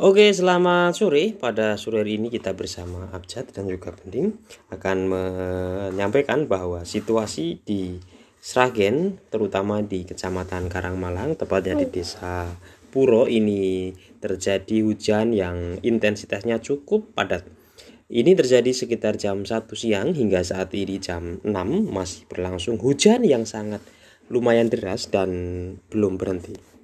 Oke, selamat sore. Pada sore hari ini kita bersama Abjad dan juga penting akan menyampaikan bahwa situasi di Sragen, terutama di Kecamatan Karangmalang, tepatnya di Desa Puro ini terjadi hujan yang intensitasnya cukup padat. Ini terjadi sekitar jam 1 siang hingga saat ini jam 6 masih berlangsung hujan yang sangat lumayan deras dan belum berhenti.